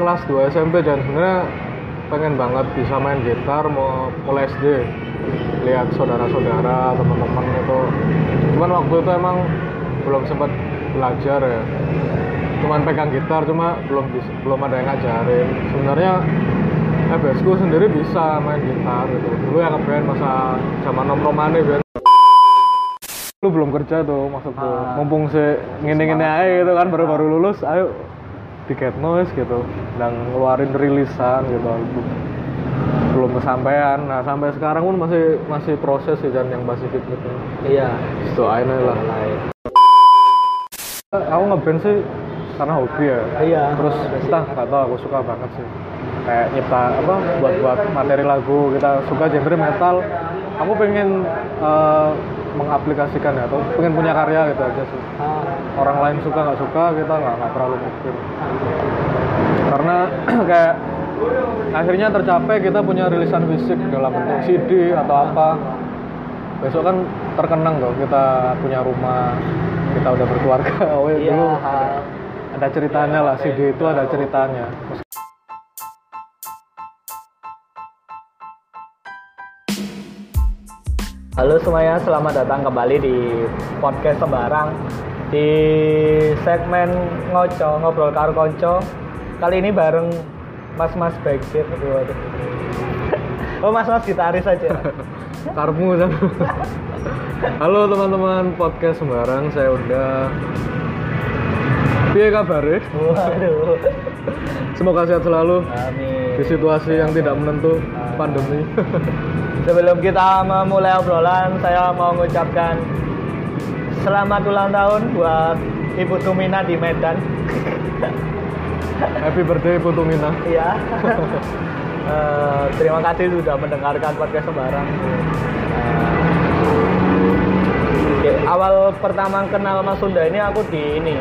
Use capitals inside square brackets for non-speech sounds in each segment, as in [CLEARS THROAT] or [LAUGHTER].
kelas 2 SMP dan sebenarnya pengen banget bisa main gitar mau mulai SD lihat saudara-saudara teman-teman itu. Cuman waktu itu emang belum sempat belajar ya. Cuman pegang gitar cuma belum belum ada yang ngajarin. Sebenarnya FBSku sendiri bisa main gitar gitu. Dulu yang ngeband masa zaman nomromane band lu belum kerja tuh maksudku. Ah. mumpung si ngene-ngene aja gitu kan baru-baru lulus ayo tiket noise gitu dan ngeluarin rilisan gitu belum kesampaian. Nah sampai sekarang pun masih masih proses sih dan yang Pasifik gitu Iya. doain aja lah. Aku ngeband sih karena hobi ya. Iya. terus entah nggak tahu aku suka banget sih. Kayak nyipta apa buat buat materi lagu. Kita suka genre metal. Aku pengen eh, mengaplikasikan ya atau pengen punya karya gitu aja sih. Ah, orang lain suka nggak suka kita nggak nggak terlalu mikir. Karena [CLEARS THROAT] kayak akhirnya tercapai kita punya rilisan fisik dalam bentuk CD atau apa. Besok kan terkenang loh kita punya rumah kita udah berkeluarga. [LAUGHS] Oh Iya. dulu ada ceritanya lah CD itu ada ceritanya Halo semuanya, selamat datang kembali di podcast Sembarang di segmen ngoco ngobrol karo konco. Kali ini bareng Mas-mas backseat. Waduh. Oh Mas-mas gitaris aja. [LAUGHS] karmu kan halo teman-teman podcast sembarang saya udah Piye kabarnya? Waduh. Semoga sehat selalu Amin. di situasi yang tidak menentu pandemi. Sebelum kita memulai obrolan, saya mau mengucapkan selamat ulang tahun buat Ibu Tumina di Medan. [LAUGHS] Happy birthday Putu Mina. Iya. [LAUGHS] Eh, terima kasih sudah mendengarkan podcast sembarang. Oke, awal pertama kenal Mas Sunda ini aku di ini.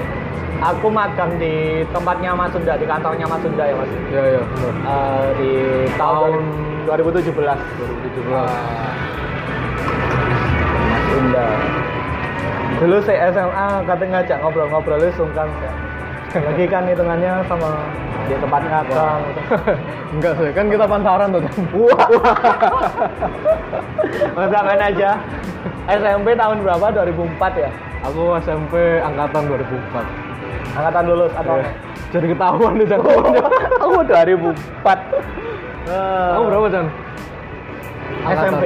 Aku magang di tempatnya Mas Sunda, di kantornya Mas Sunda ya Mas. Ya ya benar. Eh, di tahun 2017. 2017. Mas Sunda. Dulu saya SMA katanya ngajak ngobrol-ngobrol sungkan ya. Lagi kan hitungannya sama di tempat ngagang. [LAUGHS] Enggak sih, kan kita pantaran tuh. Wah. Main aja. SMP tahun berapa? 2004 ya? Aku SMP angkatan 2004. Angkatan lulus atau Eh, Jadi ketahuan nih Chan. Aku 2004. Eh, Kamu berapa Chan? SMP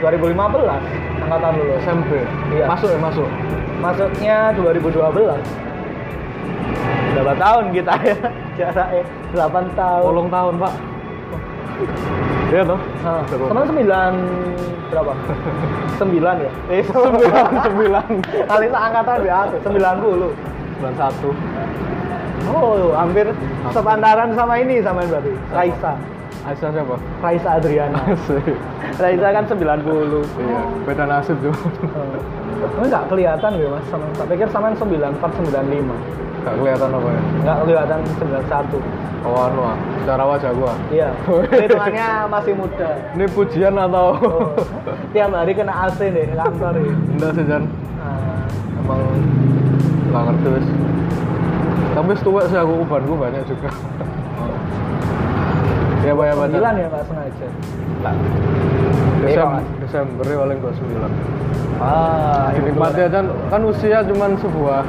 2015 angkatan lulus. SMP. Iya. Masuk ya masuk. Masuknya 2012. Berapa tahun kita ya? [LAUGHS] Jaraknya 8 tahun. Tolong tahun Pak. Iya toh? Nah, teman 9 berapa? [LAUGHS] 9 ya? Eh, Sembilan, sembilan. Kali seangkatan ya, 90. 91. Oh, hampir sepantaran sama ini sama yang berarti. Raisa. Aisyah siapa? Raisa Adriana. [LAUGHS] Raisa kan 90. Iya, beda nasib tuh. Oh, enggak kelihatan ya, Mas. Sama, tak pikir sama 94 95. Gak kelihatan apa ya? Enggak kelihatan 91. Oh, anu ah, cara wajah gua. Iya. [LAUGHS] Hitungannya masih muda. Ini pujian atau? Oh, tiap hari kena AC deh kantor ya. Enggak sih, Jan. Nah, Emang nggak ngerti wis. Tapi setua sih aku ubanku banyak juga. [LAUGHS] Ya, Pak, ya, Pak. Jan. 9 ya Pak sengaja. Iya, Desember, Mas. Desember ya paling 29. Ah, Dinikmati aja kan usia cuman sebuah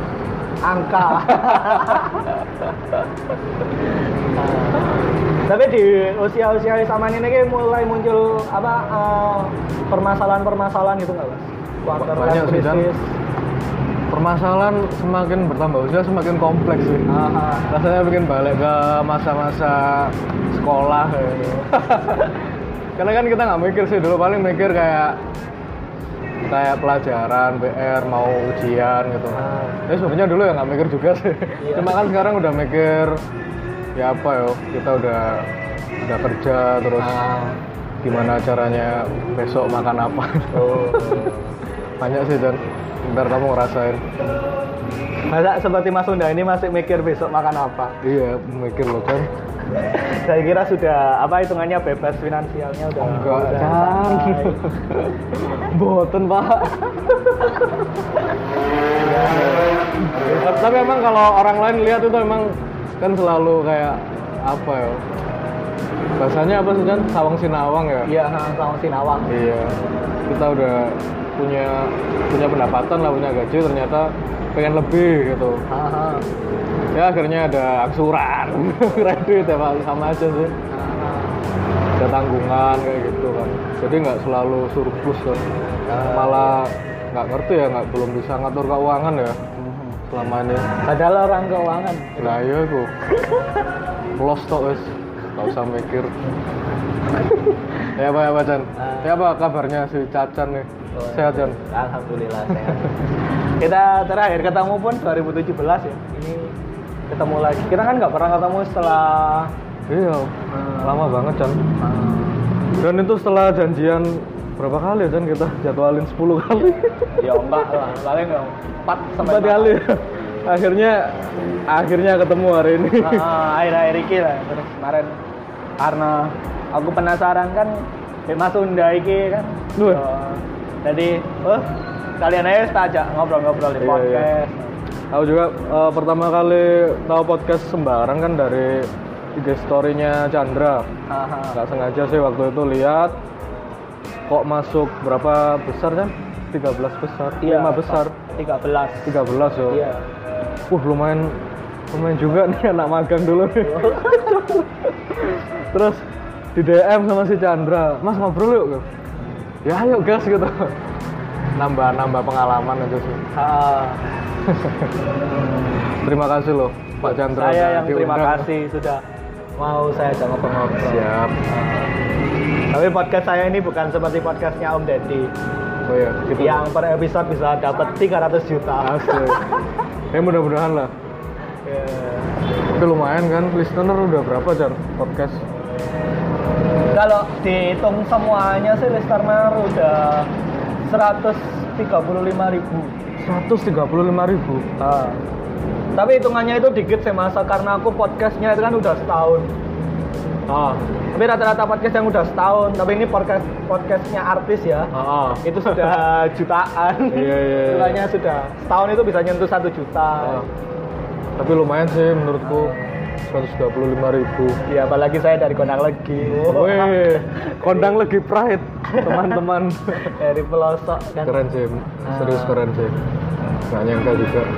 angka. [LAUGHS] Tapi di usia-usia sama ini kayak mulai muncul apa eh, permasalahan-permasalahan gitu nggak mas? Quarter life Banyak sih. Permasalahan semakin bertambah usia semakin kompleks sih. Aha. Rasanya bikin balik ke masa-masa sekolah kayaknya. [LAUGHS] Karena kan kita nggak mikir sih dulu paling mikir kayak kayak pelajaran, PR, mau ujian gitu. Ah. Tapi sebenarnya dulu ya nggak mikir juga sih. Iya. Cuma kan sekarang udah mikir ya apa yo, kita udah udah kerja terus Ah. gimana caranya besok makan apa. Oh. [LAUGHS] Banyak sih dan ntar kamu ngerasain. Masa seperti Mas Sunda ini masih mikir besok makan apa? Iya, mikir loh kan. Saya kira sudah apa hitungannya bebas finansialnya udah. Enggak, udah kan. Boten, Pak. Tapi emang kalau orang lain lihat itu emang kan selalu kayak apa ya bahasanya apa sih kan sawang sinawang ya Iya, sama Sinawang. iya kita udah punya punya pendapatan lah punya gaji ternyata pengen lebih gitu. Ya akhirnya ada angsuran [LAUGHS] kredit ya pak. Sama aja sih. Ada tanggungan kayak gitu kan jadi nggak selalu surplus kan malah nggak ngerti ya nggak belum bisa ngatur keuangan ya selama ini. Padahal orang keuangan. nah iya aku los tok wes nggak usah mikir. Ya [LAUGHS] apa ya pak Chan ya apa kabarnya si Cacan nih sehat Chan Alhamdulillah sehat. [LAUGHS] Kita terakhir ketemu pun 2017 ya. Ini ketemu lagi. Kita kan nggak pernah ketemu setelah iya. Lama banget Chan dan itu setelah janjian berapa kali ya Chan kita jadwalin 10 kali? [LAUGHS] Ya enggak lah, paling ya 4 sampai empat kali. [LAUGHS] Akhirnya akhirnya ketemu hari ini. Ah, akhir-akhir iki lah. Terus kemarin karena aku penasaran kan Mas Sunda iki kan. Duh. Oh, jadi oh kalian aja kita ajak ngobrol-ngobrol di Iya, podcast Aku juga eh, pertama kali tahu podcast sembarang kan dari IG story-nya Chandra. Haha. Nggak sengaja sih waktu itu lihat kok masuk berapa besar kan? 13 besar, Iya, 5 besar, 13 13 yo. iya Uh, lumayan lumayan juga nih [LAUGHS] anak magang dulu nih. [LAUGHS] Terus di DM sama si Chandra, Mas ngobrol yuk. Ya ayo gas gitu. Nambah nambah pengalaman aja sih. Ah, [LAUGHS] Terima kasih loh Pak Chandra. saya yang terima diundang. kasih sudah mau saya ajak ngobrol-ngobrol Siap. tapi podcast saya ini bukan seperti podcastnya Om Deddy Oh iya, gitu. yang per episode bisa dapat 300 juta Asli. Ya [LAUGHS] mudah-mudahan lah. Ya. Tapi lumayan kan, listener udah berapa Jar podcast? Kalau dihitung semuanya sih listener udah 135 ribu. 135 ribu. Ah. Tapi hitungannya itu dikit sih masa karena aku podcastnya itu kan udah setahun. Ah, Tapi rata-rata podcast yang udah setahun. Tapi ini podcast podcastnya artis ya. ah, ah. Itu sudah [LAUGHS] jutaan. Iya, iya, iya. Hitungannya sudah setahun itu bisa nyentuh satu juta. Ah. Tapi lumayan sih menurutku 135 ribu. Ya apalagi saya dari Kondang Legi. Weh, [LAUGHS] kondang lagi pride, teman-teman. [LAUGHS] dari pelosok kan. Keren sih, serius keren sih. Gak nyangka juga. [LAUGHS]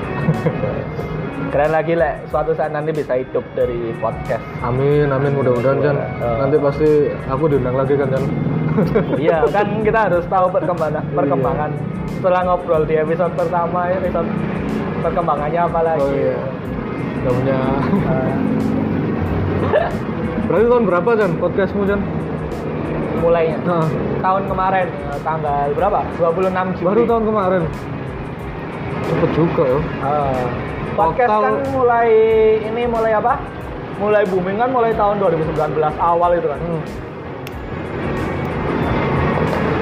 Keren lagi lek suatu saat nanti bisa hidup dari podcast. Amin, amin mudah-mudahan Jan. Ah. Nanti pasti aku diundang lagi kan Jan. Iya, kan kita harus tahu perkembangan perkembangan setelah ngobrol di episode pertama episode perkembangannya apa lagi. Oh iya. Gak punya. [LAUGHS] Berarti tahun berapa Jan podcastmu Jan? mulainya Nah, tahun kemarin eh, tanggal berapa? 26 Juli. baru tahun kemarin. Cepet juga ya. Eh, podcast Total- kan mulai ini mulai apa? Mulai booming kan mulai tahun 2019 awal itu kan. Hmm.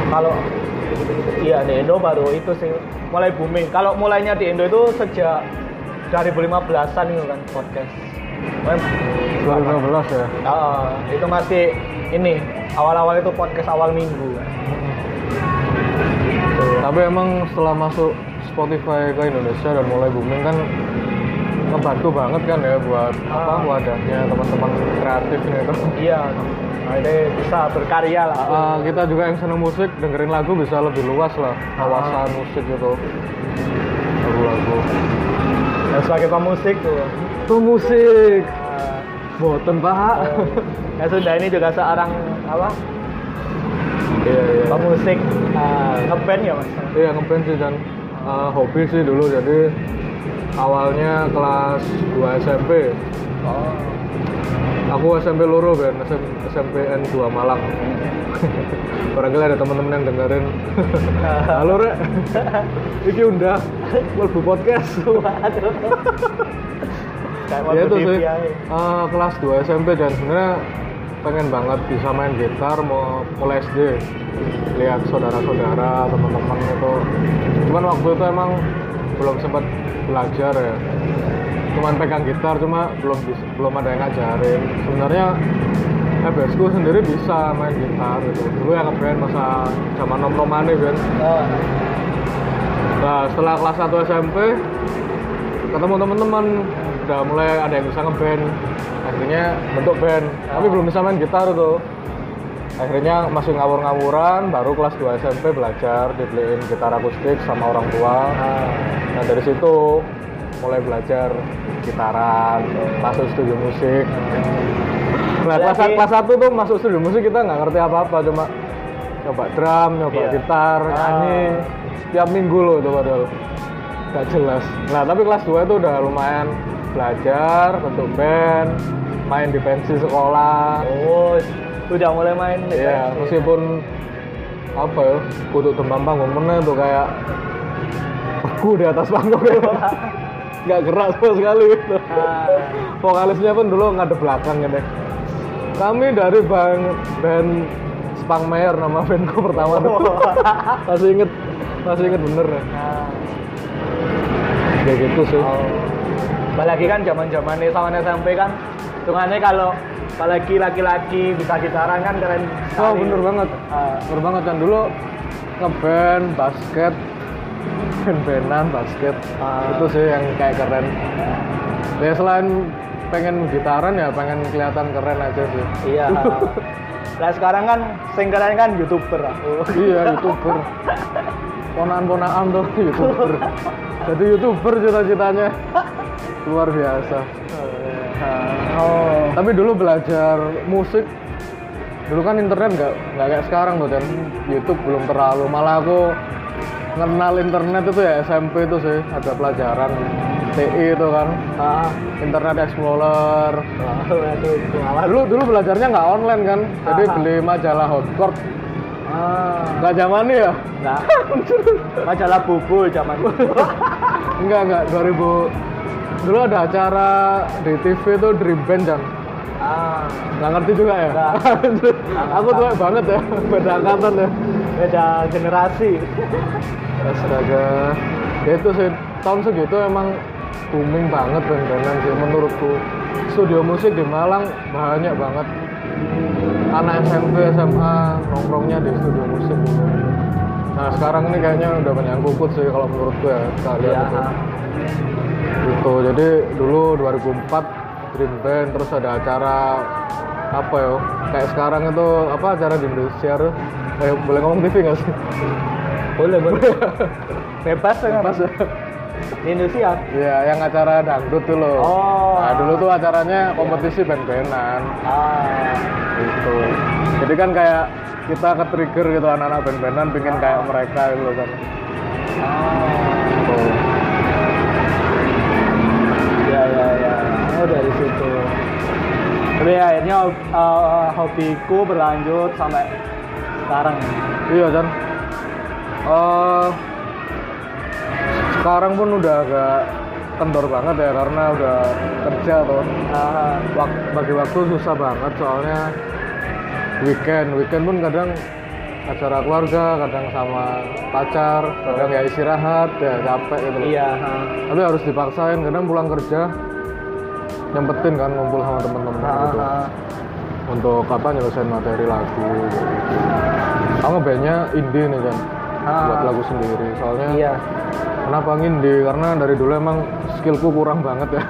Kalau iya di Indo baru itu sih mulai booming. Kalau mulainya di Indo itu sejak 2015-an itu kan podcast. Mulai 2015 ya. Ah, itu masih ini awal-awal itu podcast awal minggu. Tapi emang setelah masuk Spotify ke Indonesia dan mulai booming kan ngebantu banget kan ya buat apa Ah. wadahnya teman-teman kreatif itu. Iya, nah, ini bisa berkarya lah. Ah, kita juga yang seneng musik dengerin lagu bisa lebih luas lah kawasan musik gitu lagu-lagu Dan sebagai pemusik tuh. tuh musik ah, boten pak. Ya sudah ini juga seorang apa? Iya iya pemusik ah, ngeband ya mas. iya ngeband sih dan. Ah, hobi sih dulu jadi awalnya kelas 2 SMP Oh. Aku SMP loro ben. SM- SMP N2 Malang. [LAUGHS] Barangkali ada teman-teman yang dengerin. [LAUGHS] Halo rek. [LAUGHS] Iki undang mlebu podcast. Kayak ya itu sih. eh, kelas 2 SMP dan sebenarnya pengen banget bisa main gitar mau mulai SD lihat saudara-saudara teman-teman itu. Cuman waktu itu emang belum sempat belajar ya cuman pegang gitar cuma belum belum ada yang ngajarin. Sebenarnya FBSku sendiri bisa main gitar gitu. Dulu yang ngeband masa zaman nom noman nih Oh. Nah, setelah kelas 1 SMP ketemu teman-teman. Udah mulai ada yang bisa ngeband. Akhirnya bentuk band tapi belum bisa main gitar tuh akhirnya masih ngawur-ngawuran baru kelas 2 SMP belajar dibeliin gitar akustik sama orang tua. Nah dari situ mulai belajar gitaran masuk studio musik nah kelas, kelas 1 tuh masuk studio musik kita nggak ngerti apa-apa cuma nyoba drum, nyoba Iya. gitar, Ah. nyanyi setiap minggu loh tuh padahal gak jelas nah tapi kelas 2 itu udah lumayan belajar bentuk band main di pensi sekolah Oh, udah mulai main Iya, Pak. meskipun apa ya, kudu demam panggung tuh kayak beku di atas panggung ya. [LAUGHS] Nggak gerak sama sekali gitu. Ah, Vokalisnya pun dulu ngadep belakang gitu. Kami dari band, band Spang Mayer nama bandku pertama tuh. [LAUGHS] masih inget, masih inget bener ya. nah. Kayak gitu sih. Oh. Apalagi kan zaman-zaman sama SMP kan hitungannya kalau apalagi laki-laki bisa gitaran kan keren Oh sekali. bener banget, Ah, bener banget kan dulu ngeband basket, band-bandan basket, Ah. itu sih yang kayak keren. Ya selain pengen gitaran ya pengen kelihatan keren aja sih. iya. [LAUGHS] Nah sekarang kan sing keren kan youtuber aku. iya youtuber, ponaan-ponaan tuh youtuber. Jadi youtuber cita-citanya luar biasa. Oh. Tapi dulu belajar musik, dulu kan internet nggak nggak kayak sekarang tuh dan YouTube belum terlalu. Malah aku kenal internet itu ya SMP itu sih ada pelajaran TI itu kan, Ah. Internet Explorer. Itu awal. Dulu dulu belajarnya nggak online kan, jadi Ah. beli majalah Hotcore. Ah. Nggak zaman ya? Enggak. [LAUGHS] Majalah bubul zaman [LAUGHS] Enggak enggak 2000 dulu ada acara di TV itu Dream Band kan. Ah. Nggak ngerti juga ya? Nggak. [LAUGHS] aku tua banget ya, beda angkatan ya. Beda generasi. Astaga. Ya itu sih tahun segitu emang booming banget band-bandan sih menurutku. Studio musik di Malang banyak banget. Anak SMP, SMA nongkrongnya di studio musik. Nah sekarang ini kayaknya udah banyak yang puput sih kalau menurutku ya kalian Iya. itu. Gitu. Jadi dulu 2004 Dream Band terus ada acara apa ya kayak sekarang itu apa acara di Indonesia tuh eh, boleh ngomong TV nggak sih? Boleh, boleh. Bebas ya. Pas ya. Iya, yang acara dangdut tuh loh. Oh. Nah, dulu tuh acaranya kompetisi band-bandan Ah. gitu. Jadi kan kayak kita ke trigger gitu anak-anak band-bandan pingin kayak mereka gitu loh kan. Ah. Gitu. Ya, ya, ya. Oh, dari situ. Tapi akhirnya uh, hobiku berlanjut sampai sekarang. Iya kan. Eh sekarang pun udah agak kendor banget ya karena udah kerja tuh. Ah, Wak- bagi waktu susah banget soalnya weekend weekend pun kadang acara keluarga kadang sama pacar kadang ya istirahat ya capek gitu loh. iya. ah. tapi harus dipaksain kadang pulang kerja nyempetin kan ngumpul sama temen-temen gitu. Untuk apa nyelesain materi lagu? Gitu. Aku bandnya indie nih kan Ah. buat lagu sendiri. Soalnya Iya. kenapa indie karena dari dulu emang skillku kurang banget ya.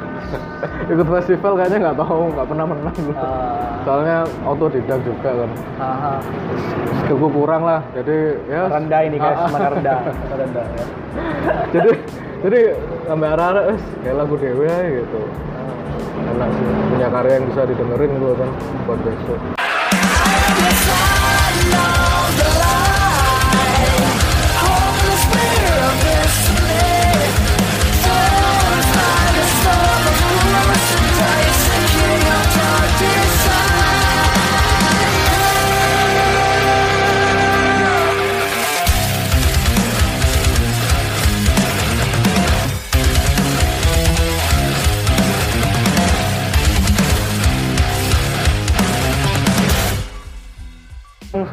[LAUGHS] Ikut festival kayaknya nggak tahu nggak pernah menang. Ah, soalnya autodidak juga kan. Ah, ah. skillku kurang lah. Jadi ya. Rendah ini guys, Ah, ah. mana rendah, [LAUGHS] rendah ya. jadi jadi sampai arah-arah eh kayak lagu dewe aja gitu enak sih. Punya karya yang bisa didengerin gitu kan buat besok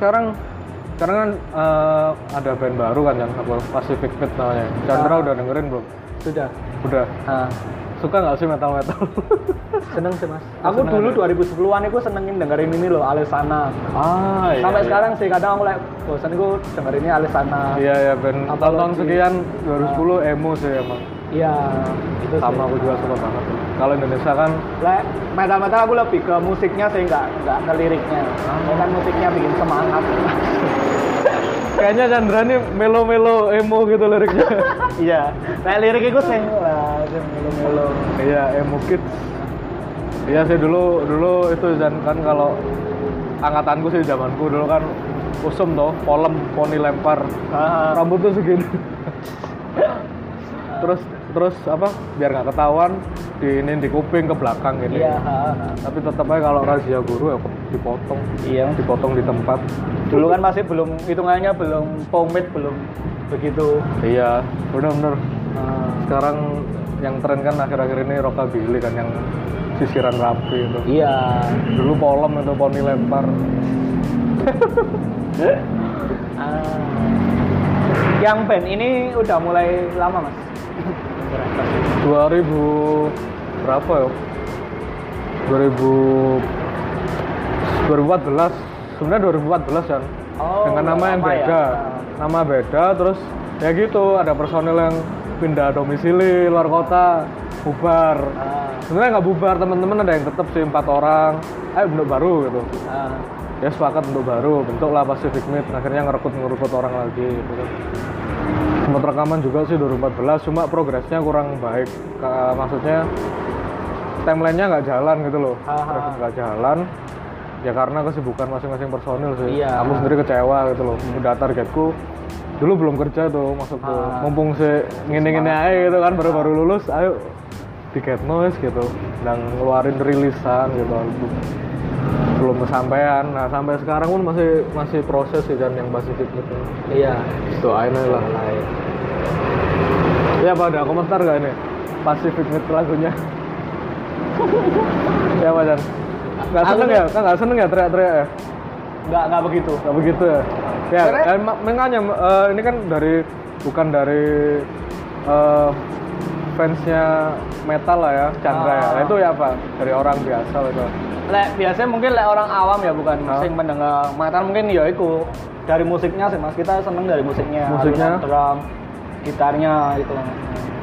sekarang sekarang kan eh, ada band baru kan yang apa Pacific Fit namanya Chandra Ah. udah dengerin belum Sudah. udah Ah, suka nggak sih metal metal [LAUGHS] seneng sih mas. Aku Seneng dulu ada. 2010-an itu senengin dengerin ini loh, Alesana. ah iya, Sampai iya. sekarang sih kadang aku like bosan aku dengerinnya Alesana. iya iya band Apalagi- tahun sekian 2010 emo sih emang Iya, itu sih. sama aku juga suka banget kalau Indonesia kan Lek metal metal aku lebih ke musiknya sih nggak nggak ke liriknya. Ah. Kan musiknya bikin semangat. [LAUGHS] kayaknya Chandra nih melo-melo emo gitu liriknya [LAUGHS] iya. Lek lirik itu sing lah, sing melo-melo. iya emo kids iya sih dulu dulu itu dan kan kalau angkatanku sih zamanku dulu kan usum toh polem poni lempar Ah, rambut tuh segini [LAUGHS] terus terus apa biar nggak ketahuan di ini di kuping ke belakang gini Iya, tapi tetap aja kalau razia guru ya dipotong Iya. dipotong di tempat Dulu kan masih belum hitungannya belum pomade belum begitu. iya bener-bener Ah, sekarang yang tren kan akhir-akhir ini rockabilly kan yang sisiran rapi itu iya. dulu polem itu poni lempar [LAUGHS] Ah. Yang band ini udah mulai lama mas. 2000 berapa ya? 2000 2014 sebenarnya 2014 kan Oh, dengan nama yang ya? beda. Nama beda terus ya gitu ada personil yang pindah domisili luar kota bubar. Ah, sebenarnya nggak bubar teman-teman ada yang tetap sih empat orang. Ayo bentuk baru gitu. Ah. ya sepakat bentuk baru. Bentuklah Pacific Mid akhirnya ngerekrut ngerekrut orang lagi gitu sempat rekaman juga sih 2014 cuma progresnya kurang baik. Ka- maksudnya timelinenya nggak jalan gitu loh. Nggak jalan. Ya karena kesibukan masing-masing personil sih. Iya. aku sendiri kecewa gitu loh. Udah targetku dulu belum kerja tuh maksudku. Ah. mumpung si ngini-ngini aja gitu kan baru-baru lulus ayo di Get Noise gitu. Dan ngeluarin rilisan gitu. album belum kesampaian. Nah sampai sekarang pun masih masih proses sih dan yang Pacific gitu. Iya. doain aja lah. Ya apa ada komentar gak ini? Pacific Mid lagunya. Ya Pak nggak seneng ya? Kan nggak seneng ya teriak-teriak ya? Nggak nggak begitu. nggak begitu ya? Ya ya, ma- makanya eh, ini kan dari bukan dari eh, fansnya metal lah ya Chandra ya. Ah. Nah, itu ya apa dari orang biasa gitu Lek biasanya mungkin lek orang awam ya bukan Ah. sing mendengar metal mungkin ya itu dari musiknya sih mas. Kita seneng dari musiknya. Musiknya? alunan drum gitarnya itu.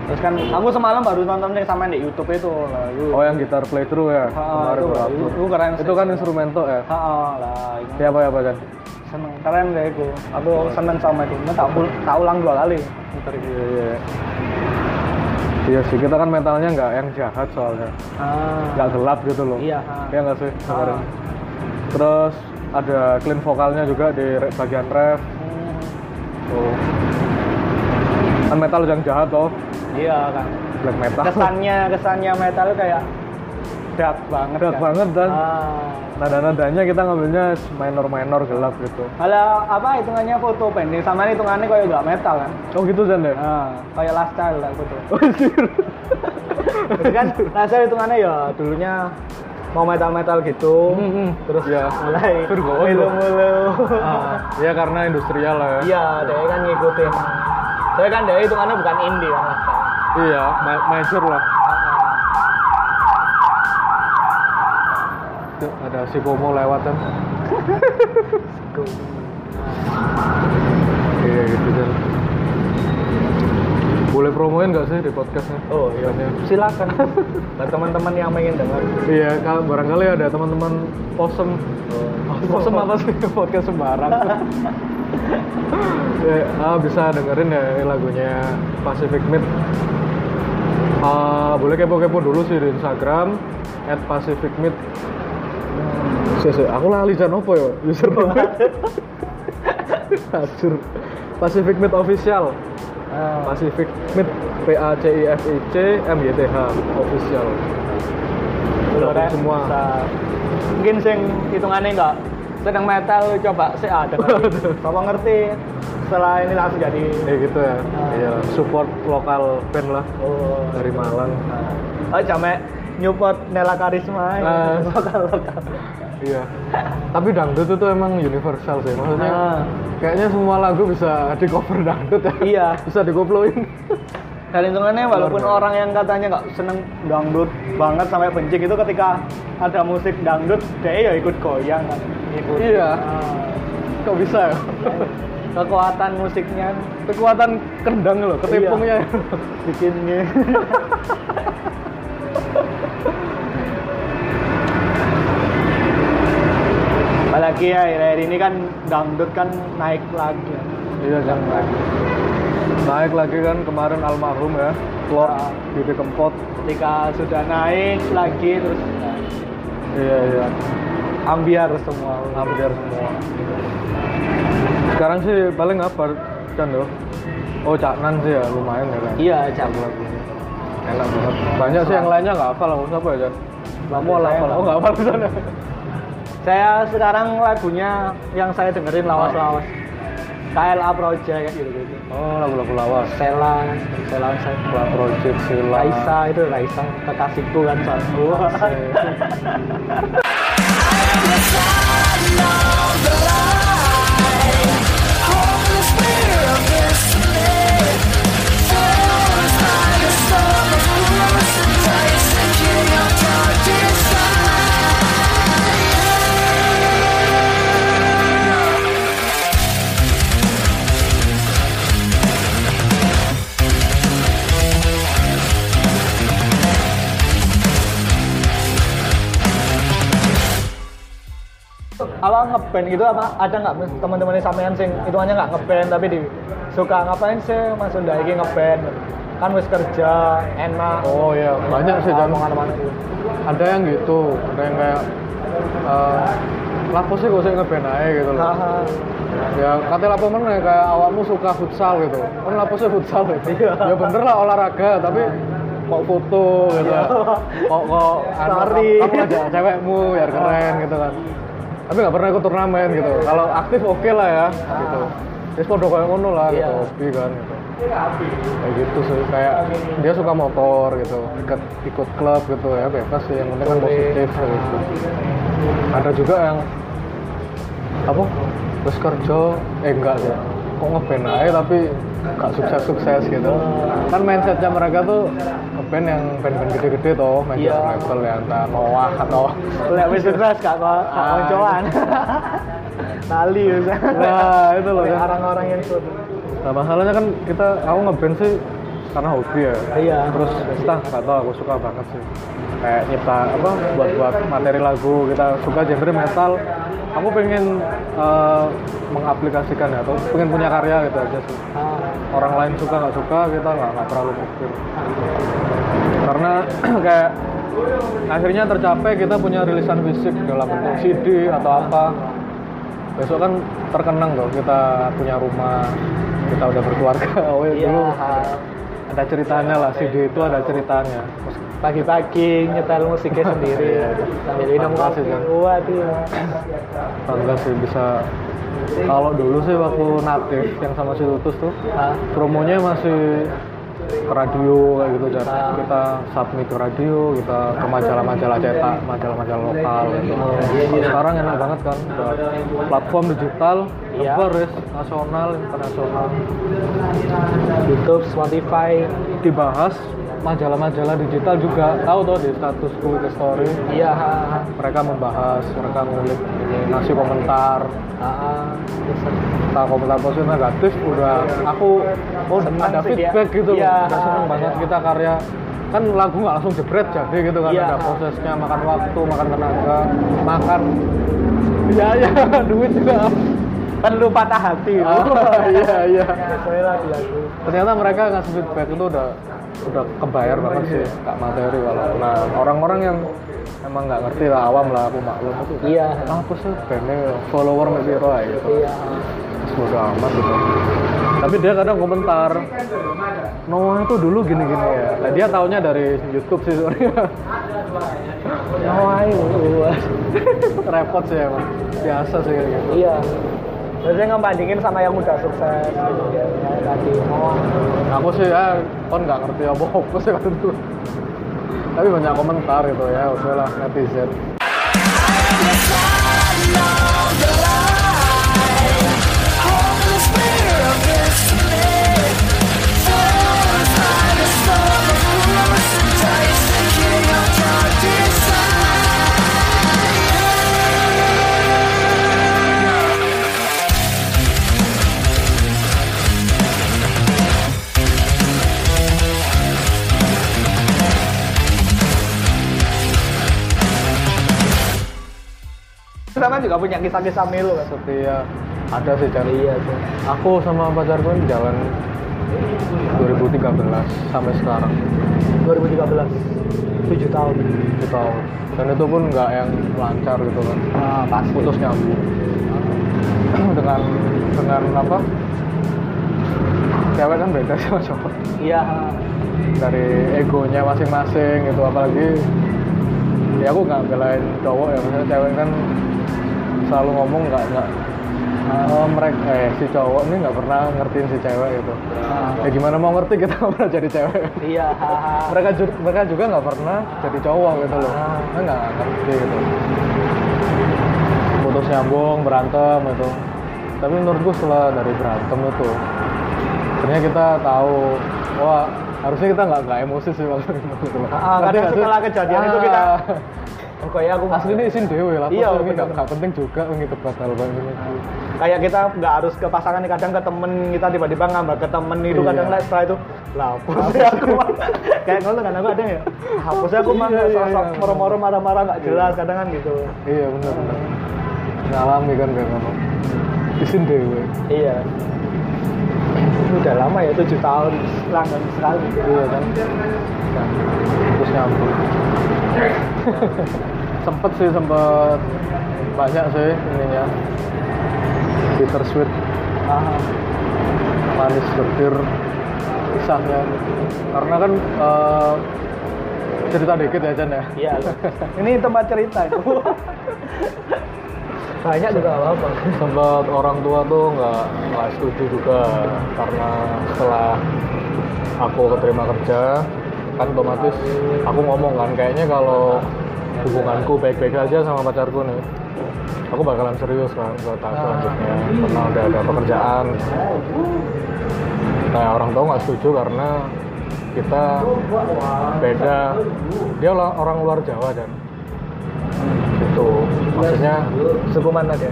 Terus kan aku semalam baru nonton yang sama di YouTube itu. Lah itu oh yang gitar playthrough ya? Ah, kemarin itu, itu, itu keren sih. itu kan instrumento ya? Ah, lah siapa ya Pak Jan seneng keren deh itu aku seneng sama itu. Tak, tak ulang dua kali. Iya iya iya sih kita kan mentalnya nggak yang jahat soalnya. Ah. Nggak gelap gitu loh. Iya ah. Iya nggak sih Ah. terus ada clean vokalnya juga di bagian ref. Hmm, tuh. Kan metal yang jahat toh. Iya kan. Black metal. Kesannya kesannya metal kayak dark banget Dark kan? banget, Dan. ah. nada-nadanya kita ngambilnya minor minor gelap gitu Kalau apa hitungannya foto pending sama hitungannya kayak gak metal kan? oh gitu Jan ya Nah, kayak lifestyle lah foto. [LAUGHS] oh Jadi kan lifestyle hitungannya ya dulunya mau metal-metal gitu. Hmm, hmm. Terus Ya. mulai mulu-mulu. ah, ya karena industrial lah ya Iya, dia kan ngikutin. Saya kan dia hitungannya bukan indie kan lifestyle. iya ma- major lah Tuh, ada si Komo lewat kan [LAUGHS] iya gitu Jan boleh promoin nggak sih di podcastnya Oh iya. Banyak. Silakan. Buat teman-teman yang pengen dengar. Iya, kalau barangkali ada teman-teman posem. [LAUGHS] Posem apa sih podcast sembarang? [LAUGHS] ya, ah, bisa dengerin ya lagunya Pacific Mid. Ah, boleh kepo-kepo dulu sih di Instagram at Pacific Mid. Sih, aku lali jan opo ya username. [LAUGHS] Hancur. Pacific Mid official. Ah, Pacific Mid P A C I F I C M Y T H official. Udah semua. bisa. Mungkin sing hitungannya enggak sedang metal coba sih ada. [LAUGHS] Bapak ngerti setelah ini langsung jadi Ya gitu ya. Ah. Iya, support lokal band lah oh dari Malang. Oh, jamek nyupport Nela Karisma ya. Ah. lokal lokal. Iya. Tapi dangdut itu emang universal sih. Maksudnya Ah. kayaknya semua lagu bisa di cover dangdut ya. Iya. bisa dikoploin. Dan hitungannya walaupun Luar orang yang katanya nggak seneng dangdut banget sampai benci itu ketika ada musik dangdut dia ya ikut goyang kan. Ikut. Iya. Ah. Kok bisa ya? kekuatan musiknya kekuatan kendang loh ketipungnya bikin [LAUGHS] apalagi ya akhir ini kan dangdut kan naik lagi. Iya kan. Naik lagi kan kemarin almarhum ya Klop Ah. Didi Kempot. Ketika sudah naik lagi terus iya iya. Ambiar semua. Hampir semua. Sekarang sih paling apa kan loh oh Cak Nan sih ya lumayan ya kan iya cak. Lagunya enak banget. Banyak sih yang lainnya nggak hafal aku siapa ya Jan kamu hafal. Nggak. oh nggak hafal sana saya sekarang lagunya yang saya dengerin lawas-lawas. KLA Project kayak gitu gitu. Oh lagu-lagu lawas. Sela Sela saya La Project Sila Raisa itu Raisa. Kekasihku kan satu [LAUGHS] ngeband gitu apa? Ada nggak teman-teman sampean sing itu hanya nggak ngeband tapi di suka ngapain sih Mas? Sunda iki ngeband. Kan wis kerja enak. Oh iya. Banyak sih gitu ada yang gitu. Ada yang kayak eh lapo sih kok saya ngeband aja gitu loh. Haha. ya katanya lapo mana kayak awakmu suka futsal gitu. Kan lapo sih futsal gitu Iya. ya bener lah olahraga tapi kok foto gitu. Iya. kok kok anu, kamu aja cewekmu biar keren gitu kan tapi nggak pernah ikut turnamen gitu. Kalau aktif oke lah ya gitu. Terus podo kayak ngono lah gitu Iya. hobi kan gitu. Kayak gitu sih kayak dia suka motor gitu. Ikut ikut klub gitu ya bebas sih. Yang penting kan positif gitu. Ada juga yang apa? Terus kerja eh enggak sih kok ngeband aja tapi nggak sukses sukses gitu kan mindsetnya mereka tuh ngeband yang band-band gede-gede toh major Iya. label ya entah Noah atau Lek wis sukses gak kok gak Ah. koncoan. [LAUGHS] Tali ya. Nah, itu loh, kan. Orang-orang yang tuh. nah masalahnya kan kita aku ngeband sih karena hobi ya? Iya. terus kita nggak tahu aku suka banget sih. Kayak nyipta apa buat buat materi lagu kita suka genre metal. Aku pengen eh, mengaplikasikan ya atau pengen punya karya gitu aja sih. Ah, orang lain suka nggak suka kita nggak nggak terlalu mikir. Karena [CLEARS THROAT] kayak akhirnya tercapai kita punya rilisan fisik dalam bentuk CD atau apa. Besok kan terkenang loh kita punya rumah kita udah berkeluarga. [LAUGHS] Oh Iya. dulu ada ceritanya lah CD itu ada ceritanya. Pagi-pagi nyetel musiknya [LAUGHS] sendiri. Sambil minum kopi. Waduh. bangga sih bisa. Kalau dulu sih waktu natif yang sama si Tutus tuh Ah, promonya masih ke radio kayak gitu kita submit ke radio kita ke majalah-majalah cetak majalah-majalah lokal gitu. Kalau sekarang enak banget kan platform digital ya, nasional internasional. YouTube, Spotify. dibahas majalah-majalah digital juga tahu tuh di status Quick Story. Iya. mereka membahas mereka ngulik ngasih komentar. Entah komentar positif negatif udah aku oh Senang ada feedback gitu loh. Iya. udah seneng banget kita karya. Kan lagu nggak langsung jebret jadi gitu kan Iya. ada prosesnya makan waktu makan tenaga makan. Iya iya. [LAUGHS] Duit juga Kan lu patah hati. Ah, iya iya ternyata mereka ngasih feedback itu udah udah kebayar banget sih kak materi kalau nah orang-orang yang emang nggak ngerti lah awam lah aku maklum itu Iya. ah, apa sih bandnya follower piro ae gitu Iya. bodo amat gitu tapi dia kadang komentar Noah itu dulu gini-gini ya nah, dia taunya dari YouTube sih sebenarnya Noah itu. [LAUGHS] repot sih emang biasa sih gitu Iya. Biasanya ngebandingin sama yang udah sukses gitu ya. Tadi Noah. aku sih ya kon nggak ngerti apa apa sih waktu itu tapi banyak komentar gitu ya udahlah netizen Sama juga punya kisah-kisah milu kan. setia ada sih Chan Iya sih. aku sama pacarku ini jalan 2013 sampai sekarang 2013. 7 tahun. itu tahun dan itu pun nggak yang lancar gitu kan Ah, pasti. putus nyambung [CLEARS THROAT] dengan dengan apa cewek kan beda sama cowok Iya. dari egonya masing-masing gitu apalagi ya aku nggak belain cowok ya misalnya cewek kan selalu ngomong nggak nggak oh, mereka eh si cowok ini nggak pernah ngertiin si cewek gitu Ah. ya gimana mau ngerti kita [LAUGHS] nggak pernah jadi cewek Iya. mereka juga mereka juga nggak pernah jadi cowok gitu loh Ah. Nggak ngerti gitu putus nyambung berantem gitu tapi menurutku setelah dari berantem itu ternyata kita tahu wah harusnya kita nggak nggak emosi sih waktu itu. Ah, kadang setelah kejadian itu kita Ah. Oh, kayak aku asli ini isin dewe lah Iya, ini nggak penting juga gitu batal kayak gini. Kayak kita nggak harus ke pasangan nih kadang ke temen kita tiba-tiba ngambak ke temen itu Iya. kadang lah setelah itu ya aku? Mah [LAUGHS] kayak ngono kan aku ada ya hapus ya aku mah Iya, iya, sosok iya. moro-moro marah-marah nggak jelas kadang kan gitu. Iya benar benar ngalami kan kayak ngono. Isin dewe. Iya. Ini udah lama ya tujuh tahun langgan sekali. Iya kan Nah, terus nyambung. [LAUGHS] Sempet sih sempet. Banyak sih ininya bittersweet Ah, manis getir kisahnya karena kan eh, cerita dikit ya Chan ya? Iya [LAUGHS] ini tempat cerita itu. [LAUGHS] Banyak juga nggak apa-apa. Sempat orang tua tuh nggak nggak setuju juga karena setelah aku keterima kerja kan otomatis aku ngomong kan kayaknya kalau hubunganku baik-baik aja sama pacarku nih aku bakalan serius kan ke tahap selanjutnya karena udah ada pekerjaan. Nah orang tua nggak setuju karena kita beda. Dia orang orang luar Jawa dan itu maksudnya suku mana dia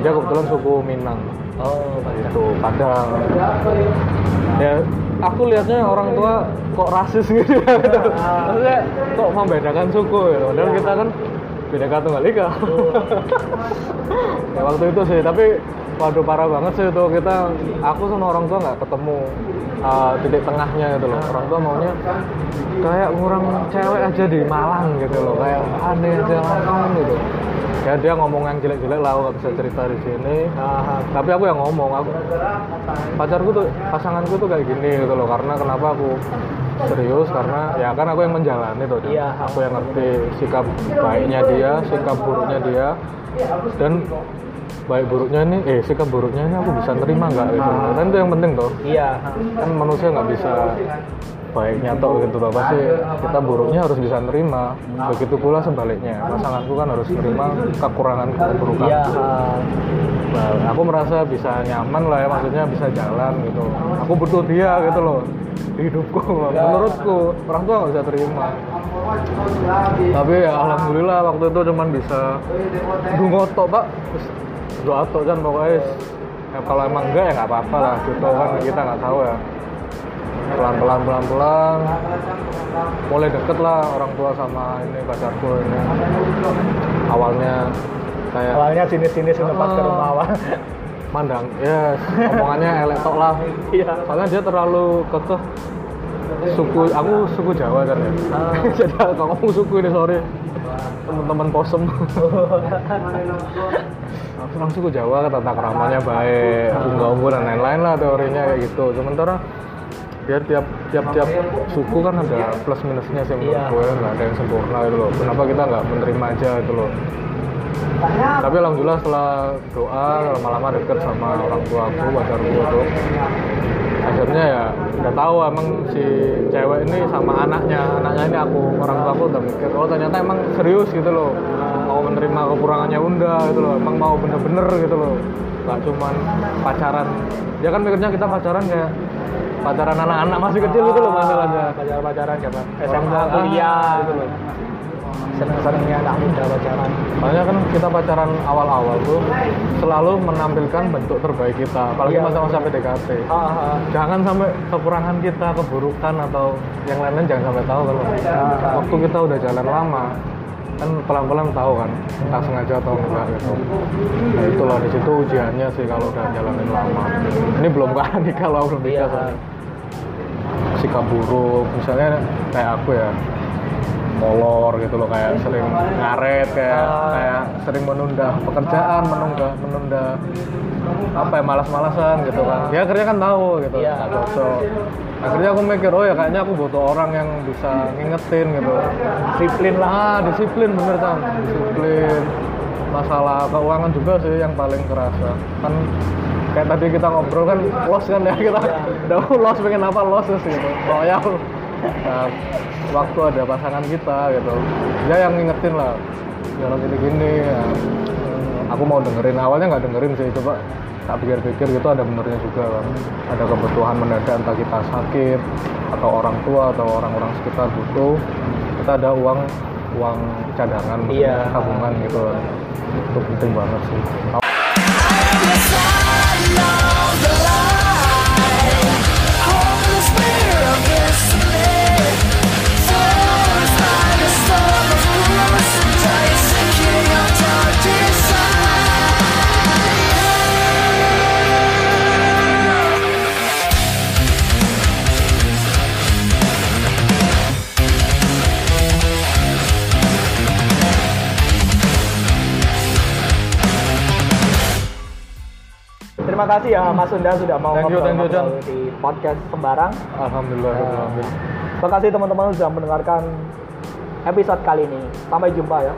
dia kebetulan suku Minang. Oh itu Padang. Ya aku lihatnya orang tua kok rasis gitu ya. Gitu. maksudnya kok membedakan suku ya. Padahal kita kan beda tunggal ika [LAUGHS] ya waktu itu sih tapi waduh parah banget sih itu. Kita aku sama orang tua nggak ketemu uh, titik tengahnya gitu loh. Orang tua maunya kayak ngurang cewek aja di Malang gitu loh. Kayak aneh aja langsung gitu. Ya dia ngomong yang jelek-jelek lah aku nggak bisa cerita di sini. Ah, tapi aku yang ngomong aku pacarku tuh pasanganku tuh kayak gini gitu loh. Karena kenapa aku serius? Karena ya kan aku yang menjalani tuh. Iya. aku yang ngerti sikap baiknya dia sikap buruknya dia. Dan baik buruknya ini eh sikap buruknya ini aku bisa terima nggak? Gitu kan itu yang penting tuh iya. Kan manusia nggak bisa baiknya toh gitu loh pasti kita buruknya harus bisa nerima. Begitu pula sebaliknya. Pasanganku kan harus menerima kekurangan keburukan. Iya. Nah, aku merasa bisa nyaman lah ya, maksudnya bisa jalan gitu. Aku butuh dia gitu loh di hidupku. Menurutku orang tua nggak bisa terima. Tapi ya alhamdulillah waktu itu cuman bisa dungoto pak. Doa tok kan pokoknya. Ya, kalau emang enggak ya nggak apa-apa lah gitu kan kita nggak tahu ya. Pelan-pelan pelan-pelan mulai deket lah orang tua sama ini pacarku ini. Awalnya kayak awalnya sini-sini sudah pas ke Ah. rumah awal mandang ya omongannya elek tok lah iya soalnya dia terlalu kekeh suku aku suku Jawa kan ya Ah. [LAUGHS] jadi kalau ngomong suku ini sorry teman-teman posem langsung suku Jawa kan tata keramanya baik. Unggah ungguh dan lain-lain lah teorinya kayak gitu. Sementara ya tiap tiap tiap suku kan ada plus minusnya sih menurut Iya. gue. Nggak ada yang sempurna gitu loh. Kenapa kita nggak menerima aja gitu loh? Tapi alhamdulillah setelah doa lama-lama deket sama orang tua aku pacarku itu akhirnya ya udah tahu emang si cewek ini sama anaknya. Anaknya ini aku orang tua aku udah mikir oh ternyata emang serius gitu loh. Mau menerima kekurangannya bunda gitu loh. Emang mau bener-bener gitu loh. Nggak cuman pacaran. Dia kan mikirnya kita pacaran kayak pacaran anak-anak masih kecil gitu loh masalahnya. Pacaran pacaran siapa Orang SMA kuliah ah, gitu loh seneng-senengnya anak muda pacaran Soalnya kan kita pacaran awal-awal tuh selalu menampilkan bentuk terbaik kita, apalagi Iya. masa-masa PDKT. ah, ah. Jangan sampai kekurangan kita, keburukan atau yang lain-lain jangan sampai tahu kalau waktu kita udah jalan lama, kan pelan-pelan tahu kan entah sengaja atau enggak gitu nah itulah di situ ujiannya sih kalau udah jalanin lama ini belum kan nih [LAUGHS] kalau belum nikah Iya. soalnya. sikap buruk misalnya kayak aku ya molor gitu loh kayak sering ngaret kayak Ah. kayak sering menunda pekerjaan menunda menunda apa ya malas-malasan gitu kan. Ya akhirnya kan tahu gitu. Iya. nggak cocok akhirnya aku mikir oh ya kayaknya aku butuh orang yang bisa ngingetin gitu. Disiplin lah ah disiplin bener kan disiplin. Masalah keuangan juga sih yang paling kerasa. Kan kayak tadi kita ngobrol kan los kan ya kita udah los pengen apa los gitu. Loyal nah, waktu ada pasangan kita gitu. Dia yang ngingetin lah jangan gini gini ya. Hmm, aku mau dengerin. Awalnya nggak dengerin sih coba tak pikir-pikir gitu ada benernya juga kan. Ada kebutuhan mendadak entah kita sakit atau orang tua atau orang-orang sekitar butuh kita ada uang uang cadangan Iya. tabungan gitu. Itu penting banget sih kasih ya Mas Sunda sudah mau Thank you, thank you, John. ngobrol-ngobrol di podcast sembarang alhamdulillah alhamdulillah. terima kasih teman-teman sudah mendengarkan episode kali ini sampai jumpa ya